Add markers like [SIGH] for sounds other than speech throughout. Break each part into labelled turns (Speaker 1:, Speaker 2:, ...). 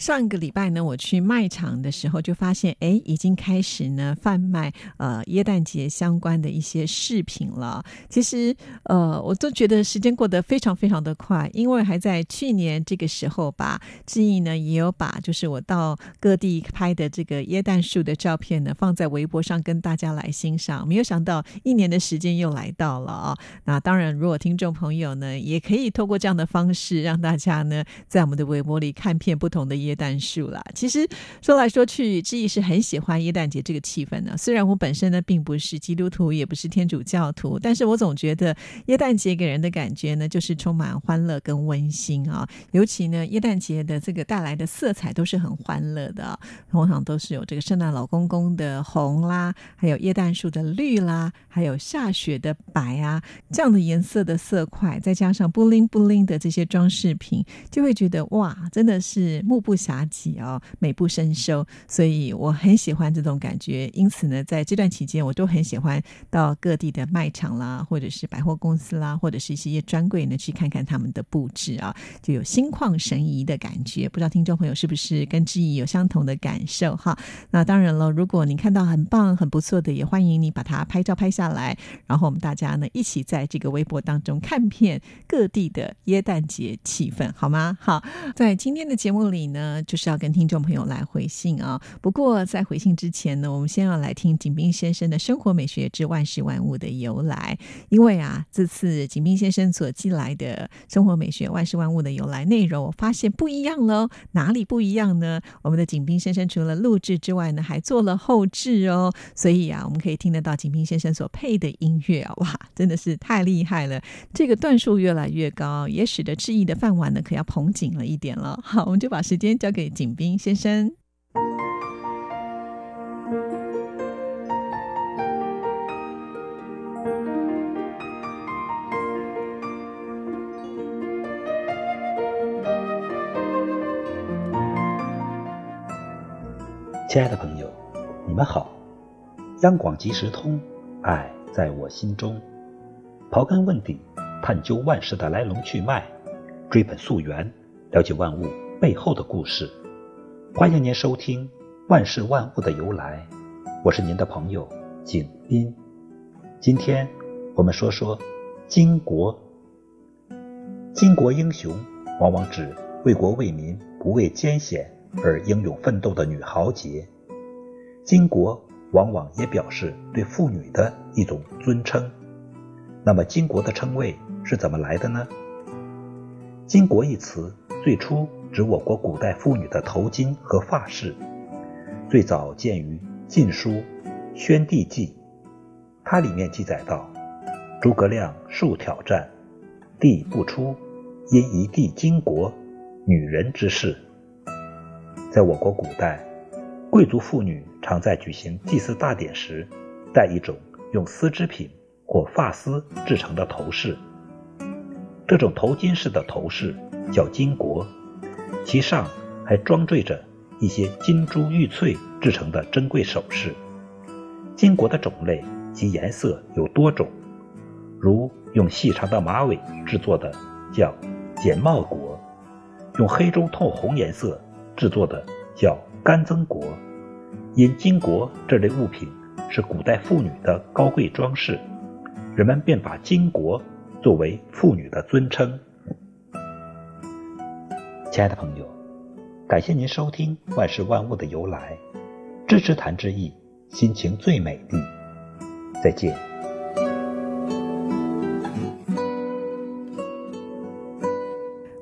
Speaker 1: 上个礼拜呢，我去卖场的时候就发现，哎，已经开始呢贩卖呃耶诞节相关的一些饰品了。其实呃，我都觉得时间过得非常非常的快，因为还在去年这个时候吧，志毅呢也有把就是我到各地拍的这个耶诞树的照片呢放在微博上跟大家来欣赏。没有想到一年的时间又来到了啊！那当然，如果听众朋友呢也可以透过这样的方式，让大家呢在我们的微博里看片不同的耶。耶诞树啦。其实说来说去，志毅是很喜欢耶诞节这个气氛的。虽然我本身呢并不是基督徒，也不是天主教徒，但是我总觉得耶诞节给人的感觉呢，就是充满欢乐跟温馨啊。尤其呢，耶诞节的这个带来的色彩都是很欢乐的，通常都是有这个圣诞老公公的红啦，还有耶诞树的绿啦，还有下雪的白啊，这样的颜色的色块，再加上布灵布灵的这些装饰品，就会觉得哇，真的是目不。狭脊哦，美不胜收，所以我很喜欢这种感觉。因此呢，在这段期间，我都很喜欢到各地的卖场啦，或者是百货公司啦，或者是一些专柜呢，去看看他们的布置啊，就有心旷神怡的感觉。不知道听众朋友是不是跟志毅有相同的感受哈？那当然了，如果你看到很棒、很不错的，也欢迎你把它拍照拍下来，然后我们大家呢一起在这个微博当中看遍各地的耶诞节气氛，好吗？好，在今天的节目里呢。就是要跟听众朋友来回信啊。不过在回信之前呢，我们先要来听景斌先生的《生活美学之万事万物的由来》。因为啊，这次景斌先生所寄来的《生活美学万事万物的由来》内容，我发现不一样喽。哪里不一样呢？我们的景斌先生除了录制之外呢，还做了后置哦。所以啊，我们可以听得到景斌先生所配的音乐啊，哇，真的是太厉害了！这个段数越来越高，也使得志毅的饭碗呢，可要捧紧了一点了。好，我们就把时间。交给景斌先生。
Speaker 2: 亲爱的朋友，你们好！央广即时通，爱在我心中。刨根问底，探究万事的来龙去脉，追本溯源，了解万物。背后的故事，欢迎您收听《万事万物的由来》，我是您的朋友景斌。今天我们说说巾帼。巾帼英雄往往指为国为民不畏艰险而英勇奋斗的女豪杰，巾帼往往也表示对妇女的一种尊称。那么巾帼的称谓是怎么来的呢？巾帼一词最初。指我国古代妇女的头巾和发饰，最早见于《晋书·宣帝纪》，它里面记载到：诸葛亮数挑战，帝不出，因一地巾帼，女人之事。在我国古代，贵族妇女常在举行祭祀大典时，戴一种用丝织品或发丝制成的头饰。这种头巾式的头饰叫巾帼。其上还装缀着一些金珠玉翠制成的珍贵首饰。巾帼的种类及颜色有多种，如用细长的马尾制作的叫剪帽帼，用黑中透红颜色制作的叫干增帼。因巾帼这类物品是古代妇女的高贵装饰，人们便把巾帼作为妇女的尊称。亲爱的朋友，感谢您收听《万事万物的由来》，支持谭志毅，心情最美丽。再见。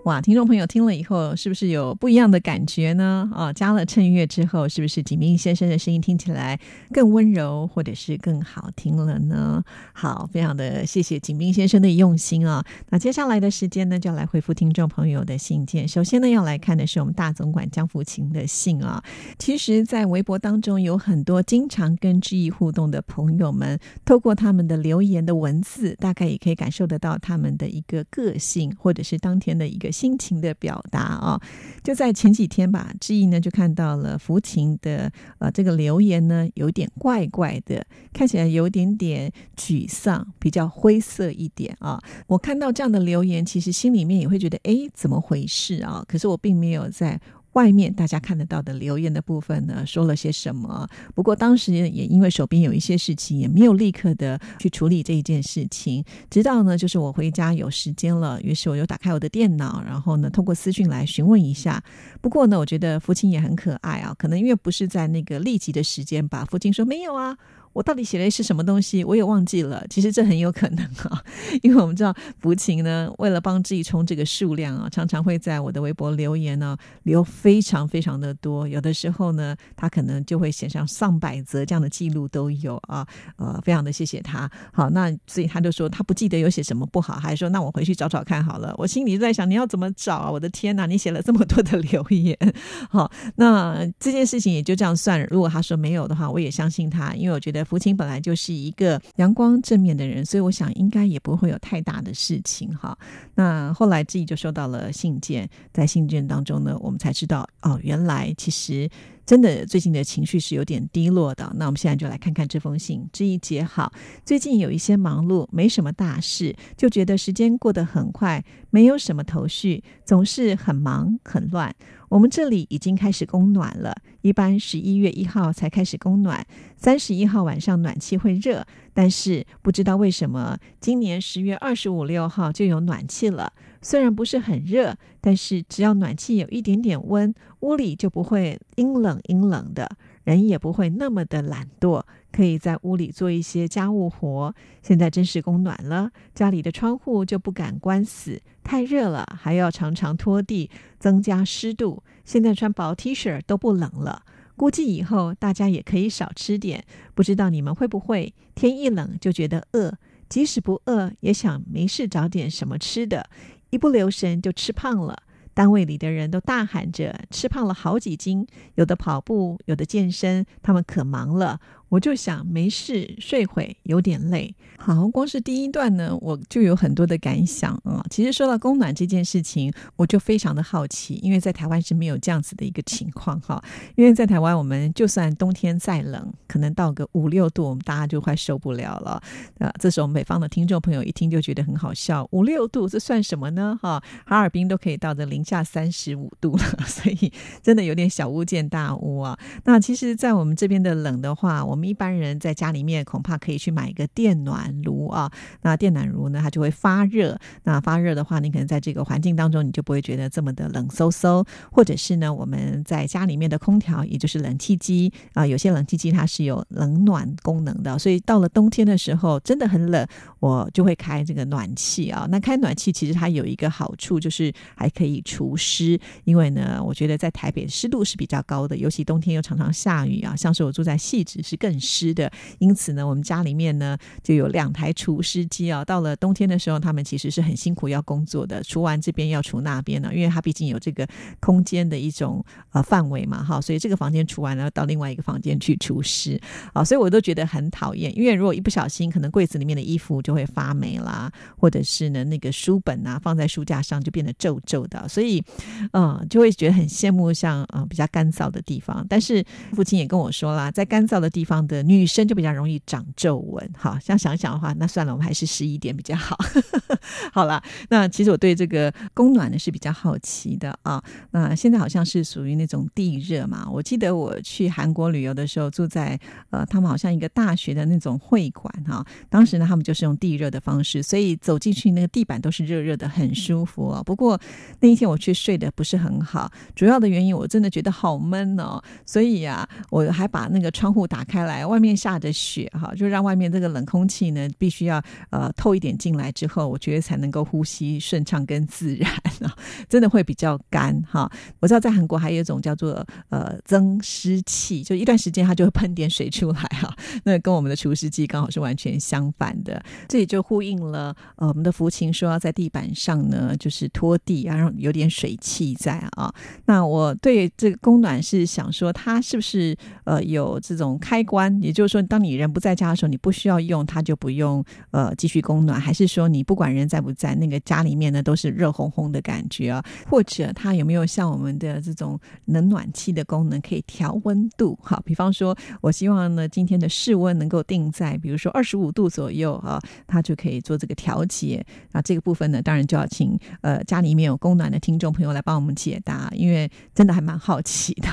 Speaker 1: 哇，听众朋友听了以后，是不是有不一样的感觉呢？啊，加了衬乐之后，是不是景斌先生的声音听起来更温柔，或者是更好听了呢？好，非常的谢谢景斌先生的用心啊。那接下来的时间呢，就要来回复听众朋友的信件。首先呢，要来看的是我们大总管江福琴的信啊。其实，在微博当中，有很多经常跟志毅互动的朋友们，透过他们的留言的文字，大概也可以感受得到他们的一个个性，或者是当天的一个。心情的表达啊，就在前几天吧，志毅呢就看到了福琴的呃这个留言呢，有点怪怪的，看起来有点点沮丧，比较灰色一点啊。我看到这样的留言，其实心里面也会觉得，哎，怎么回事啊？可是我并没有在。外面大家看得到的留言的部分呢，说了些什么？不过当时也因为手边有一些事情，也没有立刻的去处理这一件事情。直到呢，就是我回家有时间了，于是我又打开我的电脑，然后呢，通过私讯来询问一下。不过呢，我觉得父亲也很可爱啊，可能因为不是在那个立即的时间吧。父亲说没有啊。我到底写的是什么东西？我也忘记了。其实这很有可能啊，[LAUGHS] 因为我们知道福琴呢，为了帮自己冲这个数量啊，常常会在我的微博留言呢，留非常非常的多。有的时候呢，他可能就会写上上百则这样的记录都有啊。呃，非常的谢谢他。好，那所以他就说他不记得有写什么不好，还说那我回去找找看好了。我心里在想，你要怎么找啊？我的天哪，你写了这么多的留言。[LAUGHS] 好，那这件事情也就这样算了。如果他说没有的话，我也相信他，因为我觉得。福清本来就是一个阳光正面的人，所以我想应该也不会有太大的事情哈。那后来自己就收到了信件，在信件当中呢，我们才知道哦，原来其实。真的最近的情绪是有点低落的。那我们现在就来看看这封信。这一节好，最近有一些忙碌，没什么大事，就觉得时间过得很快，没有什么头绪，总是很忙很乱。我们这里已经开始供暖了，一般十一月一号才开始供暖，三十一号晚上暖气会热，但是不知道为什么今年十月二十五六号就有暖气了。虽然不是很热，但是只要暖气有一点点温，屋里就不会阴冷阴冷的，人也不会那么的懒惰，可以在屋里做一些家务活。现在真是供暖了，家里的窗户就不敢关死，太热了还要常常拖地，增加湿度。现在穿薄 T 恤都不冷了，估计以后大家也可以少吃点。不知道你们会不会天一冷就觉得饿，即使不饿也想没事找点什么吃的。一不留神就吃胖了，单位里的人都大喊着吃胖了好几斤，有的跑步，有的健身，他们可忙了。我就想没事睡会，有点累。好，光是第一段呢，我就有很多的感想啊。其实说到供暖这件事情，我就非常的好奇，因为在台湾是没有这样子的一个情况哈。因为在台湾，我们就算冬天再冷，可能到个五六度，我们大家就快受不了了呃。这时候北方的听众朋友一听就觉得很好笑，五六度这算什么呢？哈，哈尔滨都可以到的零下三十五度了，[LAUGHS] 所以真的有点小巫见大巫啊。那其实，在我们这边的冷的话，我。我们一般人在家里面恐怕可以去买一个电暖炉啊，那电暖炉呢，它就会发热。那发热的话，你可能在这个环境当中，你就不会觉得这么的冷飕飕。或者是呢，我们在家里面的空调，也就是冷气机啊，有些冷气机它是有冷暖功能的，所以到了冬天的时候真的很冷，我就会开这个暖气啊。那开暖气其实它有一个好处，就是还可以除湿。因为呢，我觉得在台北湿度是比较高的，尤其冬天又常常下雨啊，像是我住在细致是更。更湿的，因此呢，我们家里面呢就有两台除湿机啊。到了冬天的时候，他们其实是很辛苦要工作的，除完这边要除那边呢，因为它毕竟有这个空间的一种呃范围嘛，哈，所以这个房间除完了，到另外一个房间去除湿啊，所以我都觉得很讨厌，因为如果一不小心，可能柜子里面的衣服就会发霉啦，或者是呢那个书本啊放在书架上就变得皱皱的，所以嗯就会觉得很羡慕像呃比较干燥的地方。但是父亲也跟我说啦，在干燥的地方。的女生就比较容易长皱纹，好，这样想想的话，那算了，我们还是十一点比较好。[LAUGHS] 好了，那其实我对这个供暖呢是比较好奇的啊。那现在好像是属于那种地热嘛。我记得我去韩国旅游的时候，住在呃，他们好像一个大学的那种会馆哈。当时呢，他们就是用地热的方式，所以走进去那个地板都是热热的，很舒服哦。不过那一天我去睡得不是很好，主要的原因我真的觉得好闷哦，所以呀，我还把那个窗户打开了。来，外面下着雪哈，就让外面这个冷空气呢必须要呃透一点进来之后，我觉得才能够呼吸顺畅跟自然啊，[LAUGHS] 真的会比较干哈。我知道在韩国还有一种叫做呃增湿器，就一段时间它就会喷点水出来哈，那跟我们的除湿机刚好是完全相反的。这也就呼应了呃我们的福琴说要在地板上呢就是拖地，然后有点水汽在啊。那我对这个供暖是想说，它是不是呃有这种开关关？也就是说，当你人不在家的时候，你不需要用它就不用呃继续供暖，还是说你不管人在不在，那个家里面呢都是热烘烘的感觉啊？或者它有没有像我们的这种冷暖气的功能，可以调温度？好，比方说，我希望呢今天的室温能够定在比如说二十五度左右啊，它就可以做这个调节。那这个部分呢，当然就要请呃家里面有供暖的听众朋友来帮我们解答，因为真的还蛮好奇的。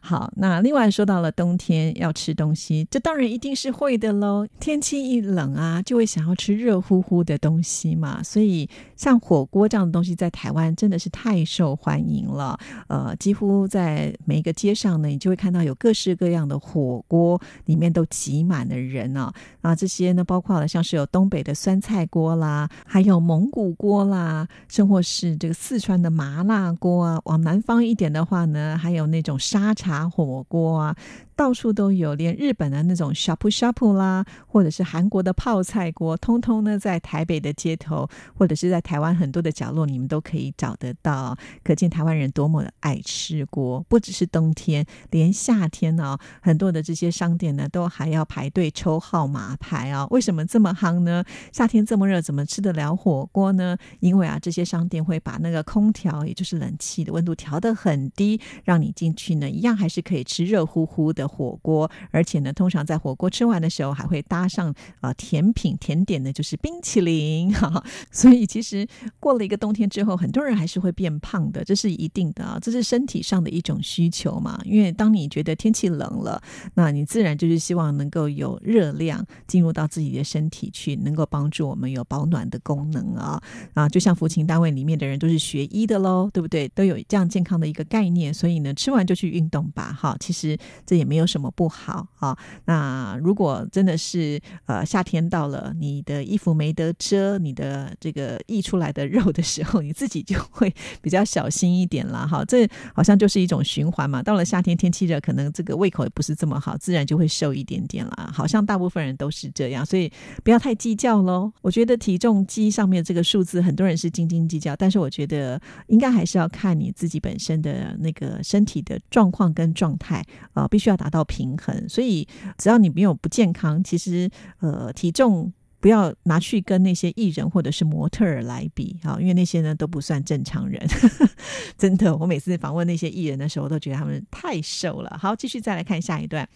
Speaker 1: 好，那另外说到了冬天要吃冬东西，这当然一定是会的喽。天气一冷啊，就会想要吃热乎乎的东西嘛。所以像火锅这样的东西，在台湾真的是太受欢迎了。呃，几乎在每一个街上呢，你就会看到有各式各样的火锅，里面都挤满了人呢。啊，这些呢，包括了像是有东北的酸菜锅啦，还有蒙古锅啦，甚或是这个四川的麻辣锅啊。往南方一点的话呢，还有那种沙茶火锅啊。到处都有，连日本的那种 shapu shapu 啦，或者是韩国的泡菜锅，通通呢在台北的街头，或者是在台湾很多的角落，你们都可以找得到。可见台湾人多么的爱吃锅，不只是冬天，连夏天呢，很多的这些商店呢，都还要排队抽号码牌啊。为什么这么夯呢？夏天这么热，怎么吃得了火锅呢？因为啊，这些商店会把那个空调，也就是冷气的温度调得很低，让你进去呢，一样还是可以吃热乎乎。的火锅，而且且呢，通常在火锅吃完的时候，还会搭上啊甜品甜点呢，就是冰淇淋。[LAUGHS] 哈，所以其实过了一个冬天之后，很多人还是会变胖的，这是一定的啊，这是身体上的一种需求嘛。因为当你觉得天气冷了，那你自然就是希望能够有热量进入到自己的身体去，能够帮助我们有保暖的功能啊啊！就像服勤单位里面的人都是学医的喽，对不对？都有这样健康的一个概念，所以呢，吃完就去运动吧。哈，其实这也。没有什么不好啊。那如果真的是呃夏天到了，你的衣服没得遮，你的这个溢出来的肉的时候，你自己就会 [LAUGHS] 比较小心一点了哈。这好像就是一种循环嘛。到了夏天天气热，可能这个胃口也不是这么好，自然就会瘦一点点了。好像大部分人都是这样，所以不要太计较喽。我觉得体重机上面这个数字，很多人是斤斤计较，但是我觉得应该还是要看你自己本身的那个身体的状况跟状态啊，必须要。达到平衡，所以只要你没有不健康，其实呃体重。不要拿去跟那些艺人或者是模特儿来比啊，因为那些呢都不算正常人。[LAUGHS] 真的，我每次访问那些艺人的时候，都觉得他们太瘦了。好，继续再来看下一段。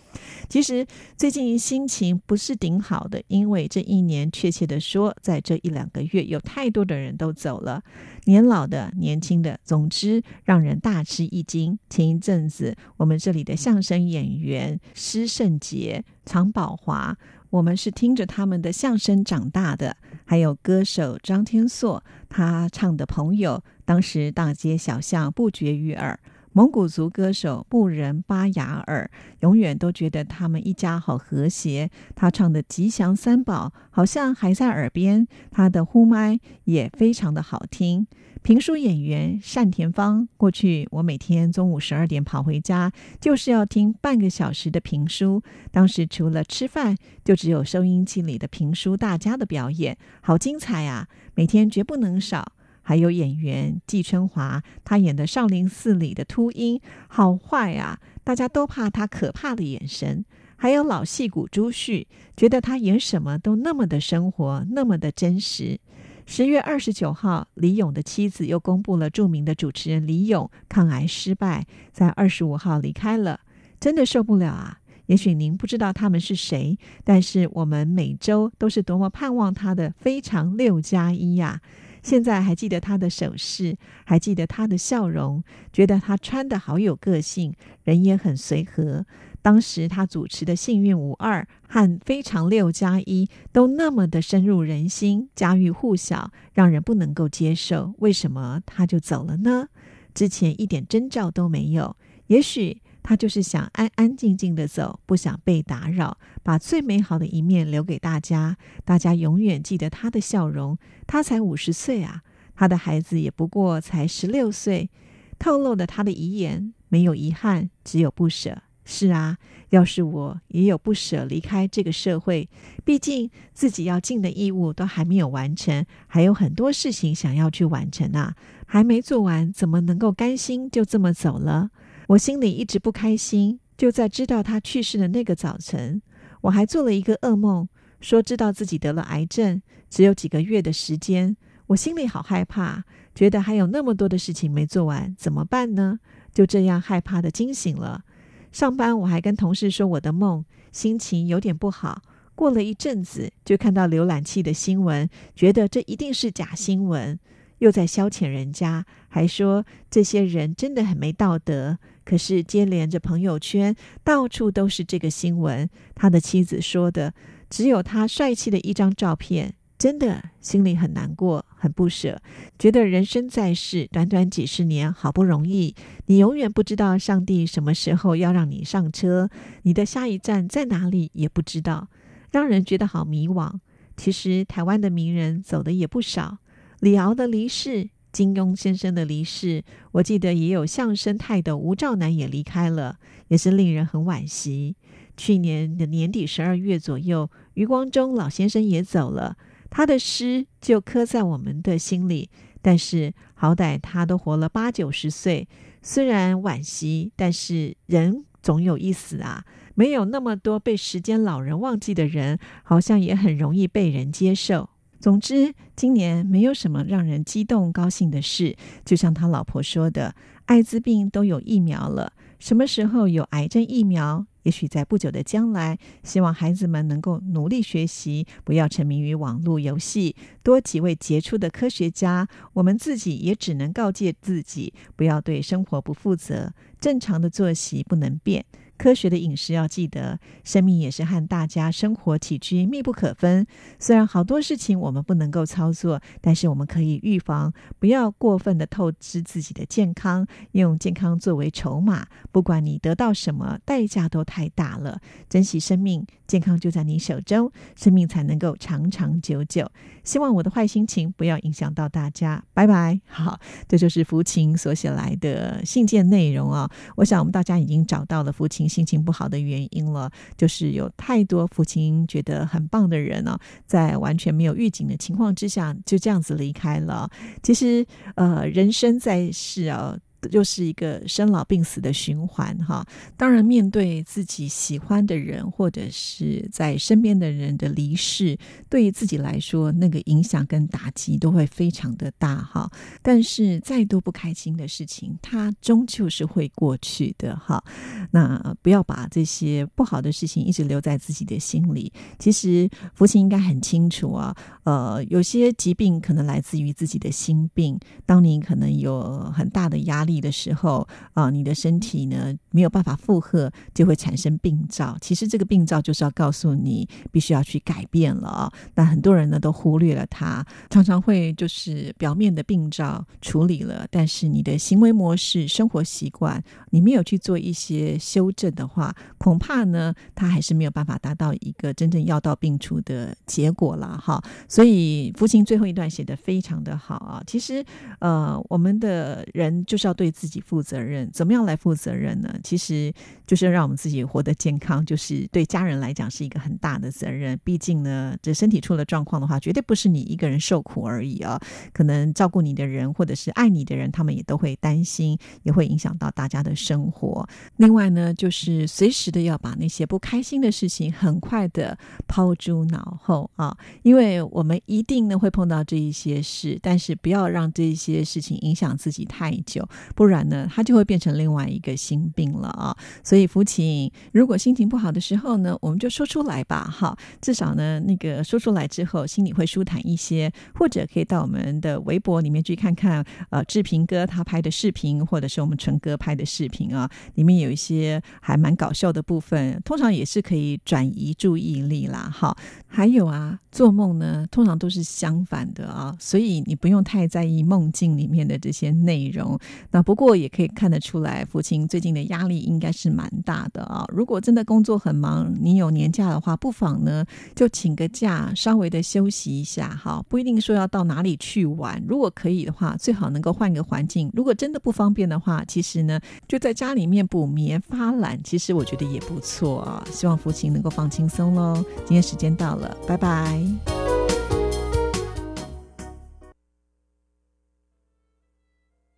Speaker 1: 其实最近心情不是顶好的，因为这一年，确切的说，在这一两个月，有太多的人都走了，年老的、年轻的，总之让人大吃一惊。前一阵子，我们这里的相声演员施圣杰、常宝华。我们是听着他们的相声长大的，还有歌手张天硕，他唱的《朋友》，当时大街小巷不绝于耳。蒙古族歌手布仁巴雅尔，永远都觉得他们一家好和谐。他唱的《吉祥三宝》好像还在耳边，他的呼麦也非常的好听。评书演员单田芳，过去我每天中午十二点跑回家，就是要听半个小时的评书。当时除了吃饭，就只有收音机里的评书大家的表演，好精彩啊！每天绝不能少。还有演员季春华，他演的少林寺里的秃鹰，好坏啊！大家都怕他可怕的眼神。还有老戏骨朱旭，觉得他演什么都那么的生活，那么的真实。十月二十九号，李勇的妻子又公布了著名的主持人李勇抗癌失败，在二十五号离开了，真的受不了啊！也许您不知道他们是谁，但是我们每周都是多么盼望他的非常六加一呀！现在还记得他的手势，还记得他的笑容，觉得他穿的好有个性，人也很随和。当时他主持的《幸运五二》和《非常六加一》都那么的深入人心，家喻户晓，让人不能够接受。为什么他就走了呢？之前一点征兆都没有。也许。他就是想安安静静的走，不想被打扰，把最美好的一面留给大家，大家永远记得他的笑容。他才五十岁啊，他的孩子也不过才十六岁，透露了他的遗言，没有遗憾，只有不舍。是啊，要是我也有不舍离开这个社会，毕竟自己要尽的义务都还没有完成，还有很多事情想要去完成啊，还没做完，怎么能够甘心就这么走了？我心里一直不开心，就在知道他去世的那个早晨，我还做了一个噩梦，说知道自己得了癌症，只有几个月的时间，我心里好害怕，觉得还有那么多的事情没做完，怎么办呢？就这样害怕的惊醒了。上班我还跟同事说我的梦，心情有点不好。过了一阵子，就看到浏览器的新闻，觉得这一定是假新闻，又在消遣人家，还说这些人真的很没道德。可是接连着朋友圈到处都是这个新闻，他的妻子说的，只有他帅气的一张照片。真的心里很难过，很不舍，觉得人生在世，短短几十年，好不容易，你永远不知道上帝什么时候要让你上车，你的下一站在哪里也不知道，让人觉得好迷惘。其实台湾的名人走的也不少，李敖的离世，金庸先生的离世，我记得也有相声泰的吴兆南也离开了，也是令人很惋惜。去年的年底十二月左右，余光中老先生也走了。他的诗就刻在我们的心里，但是好歹他都活了八九十岁，虽然惋惜，但是人总有一死啊。没有那么多被时间老人忘记的人，好像也很容易被人接受。总之，今年没有什么让人激动高兴的事。就像他老婆说的，艾滋病都有疫苗了，什么时候有癌症疫苗？也许在不久的将来，希望孩子们能够努力学习，不要沉迷于网络游戏，多几位杰出的科学家。我们自己也只能告诫自己，不要对生活不负责，正常的作息不能变。科学的饮食要记得，生命也是和大家生活起居密不可分。虽然好多事情我们不能够操作，但是我们可以预防，不要过分的透支自己的健康，用健康作为筹码。不管你得到什么，代价都太大了。珍惜生命，健康就在你手中，生命才能够长长久久。希望我的坏心情不要影响到大家。拜拜。好，这就是福琴所写来的信件内容啊。我想我们大家已经找到了福琴。心情不好的原因了，就是有太多父亲觉得很棒的人呢，在完全没有预警的情况之下，就这样子离开了。其实，呃，人生在世啊。又是一个生老病死的循环哈，当然面对自己喜欢的人或者是在身边的人的离世，对于自己来说，那个影响跟打击都会非常的大哈。但是再多不开心的事情，它终究是会过去的哈。那不要把这些不好的事情一直留在自己的心里。其实父亲应该很清楚啊，呃，有些疾病可能来自于自己的心病。当你可能有很大的压。力的时候啊，你的身体呢没有办法负荷，就会产生病灶。其实这个病灶就是要告诉你，必须要去改变了啊。那很多人呢都忽略了它，常常会就是表面的病灶处理了，但是你的行为模式、生活习惯，你没有去做一些修正的话，恐怕呢，它还是没有办法达到一个真正药到病除的结果了哈。所以福琴最后一段写的非常的好啊。其实呃，我们的人就是要对。自己负责任，怎么样来负责任呢？其实就是让我们自己活得健康，就是对家人来讲是一个很大的责任。毕竟呢，这身体出了状况的话，绝对不是你一个人受苦而已啊！可能照顾你的人或者是爱你的人，他们也都会担心，也会影响到大家的生活。另外呢，就是随时的要把那些不开心的事情很快的抛诸脑后啊，因为我们一定呢会碰到这一些事，但是不要让这一些事情影响自己太久。不然呢，它就会变成另外一个心病了啊！所以，福琴如果心情不好的时候呢，我们就说出来吧，哈，至少呢，那个说出来之后，心里会舒坦一些。或者可以到我们的微博里面去看看，呃，志平哥他拍的视频，或者是我们纯哥拍的视频啊，里面有一些还蛮搞笑的部分，通常也是可以转移注意力啦，哈。还有啊，做梦呢，通常都是相反的啊，所以你不用太在意梦境里面的这些内容。那不过也可以看得出来，父亲最近的压力应该是蛮大的啊。如果真的工作很忙，你有年假的话，不妨呢就请个假，稍微的休息一下哈。不一定说要到哪里去玩，如果可以的话，最好能够换个环境。如果真的不方便的话，其实呢就在家里面补眠发懒，其实我觉得也不错啊。希望父亲能够放轻松喽。今天时间到了，拜拜。